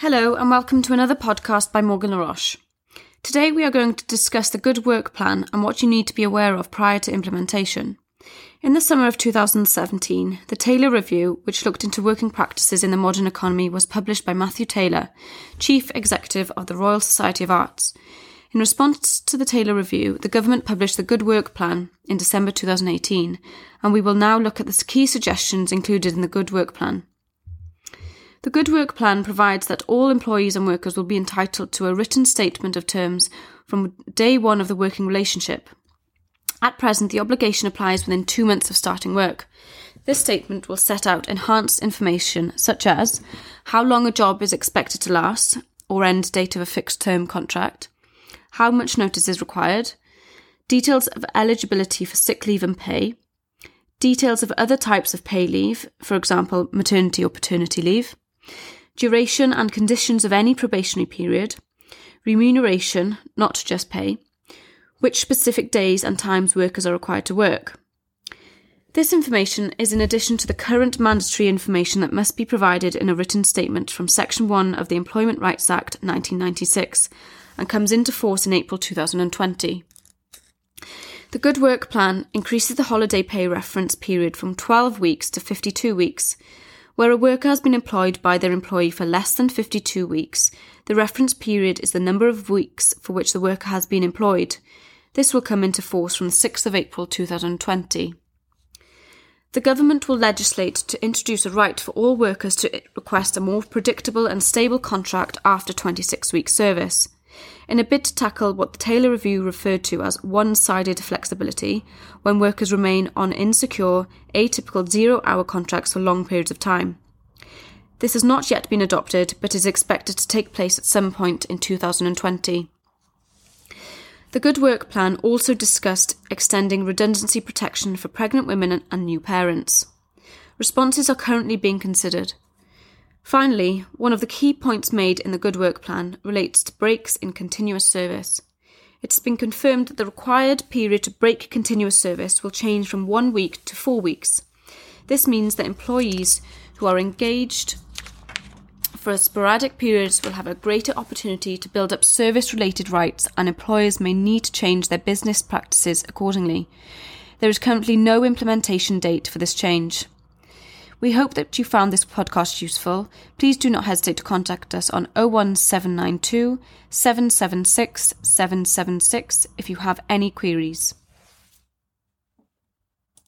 Hello, and welcome to another podcast by Morgan LaRoche. Today we are going to discuss the Good Work Plan and what you need to be aware of prior to implementation. In the summer of 2017, the Taylor Review, which looked into working practices in the modern economy, was published by Matthew Taylor, Chief Executive of the Royal Society of Arts. In response to the Taylor Review, the government published the Good Work Plan in December 2018, and we will now look at the key suggestions included in the Good Work Plan. The Good Work Plan provides that all employees and workers will be entitled to a written statement of terms from day one of the working relationship. At present, the obligation applies within two months of starting work. This statement will set out enhanced information such as how long a job is expected to last or end date of a fixed term contract, how much notice is required, details of eligibility for sick leave and pay, details of other types of pay leave, for example, maternity or paternity leave, duration and conditions of any probationary period, remuneration, not just pay, which specific days and times workers are required to work. This information is in addition to the current mandatory information that must be provided in a written statement from Section 1 of the Employment Rights Act 1996 and comes into force in April 2020. The Good Work Plan increases the holiday pay reference period from 12 weeks to 52 weeks where a worker has been employed by their employee for less than 52 weeks, the reference period is the number of weeks for which the worker has been employed. This will come into force from the 6th of April 2020. The government will legislate to introduce a right for all workers to request a more predictable and stable contract after 26 weeks service. In a bid to tackle what the Taylor Review referred to as one sided flexibility, when workers remain on insecure, atypical zero hour contracts for long periods of time. This has not yet been adopted, but is expected to take place at some point in 2020. The Good Work Plan also discussed extending redundancy protection for pregnant women and new parents. Responses are currently being considered. Finally, one of the key points made in the Good Work Plan relates to breaks in continuous service. It's been confirmed that the required period to break continuous service will change from one week to four weeks. This means that employees who are engaged for sporadic periods will have a greater opportunity to build up service related rights, and employers may need to change their business practices accordingly. There is currently no implementation date for this change. We hope that you found this podcast useful. Please do not hesitate to contact us on 01792 776 776 if you have any queries.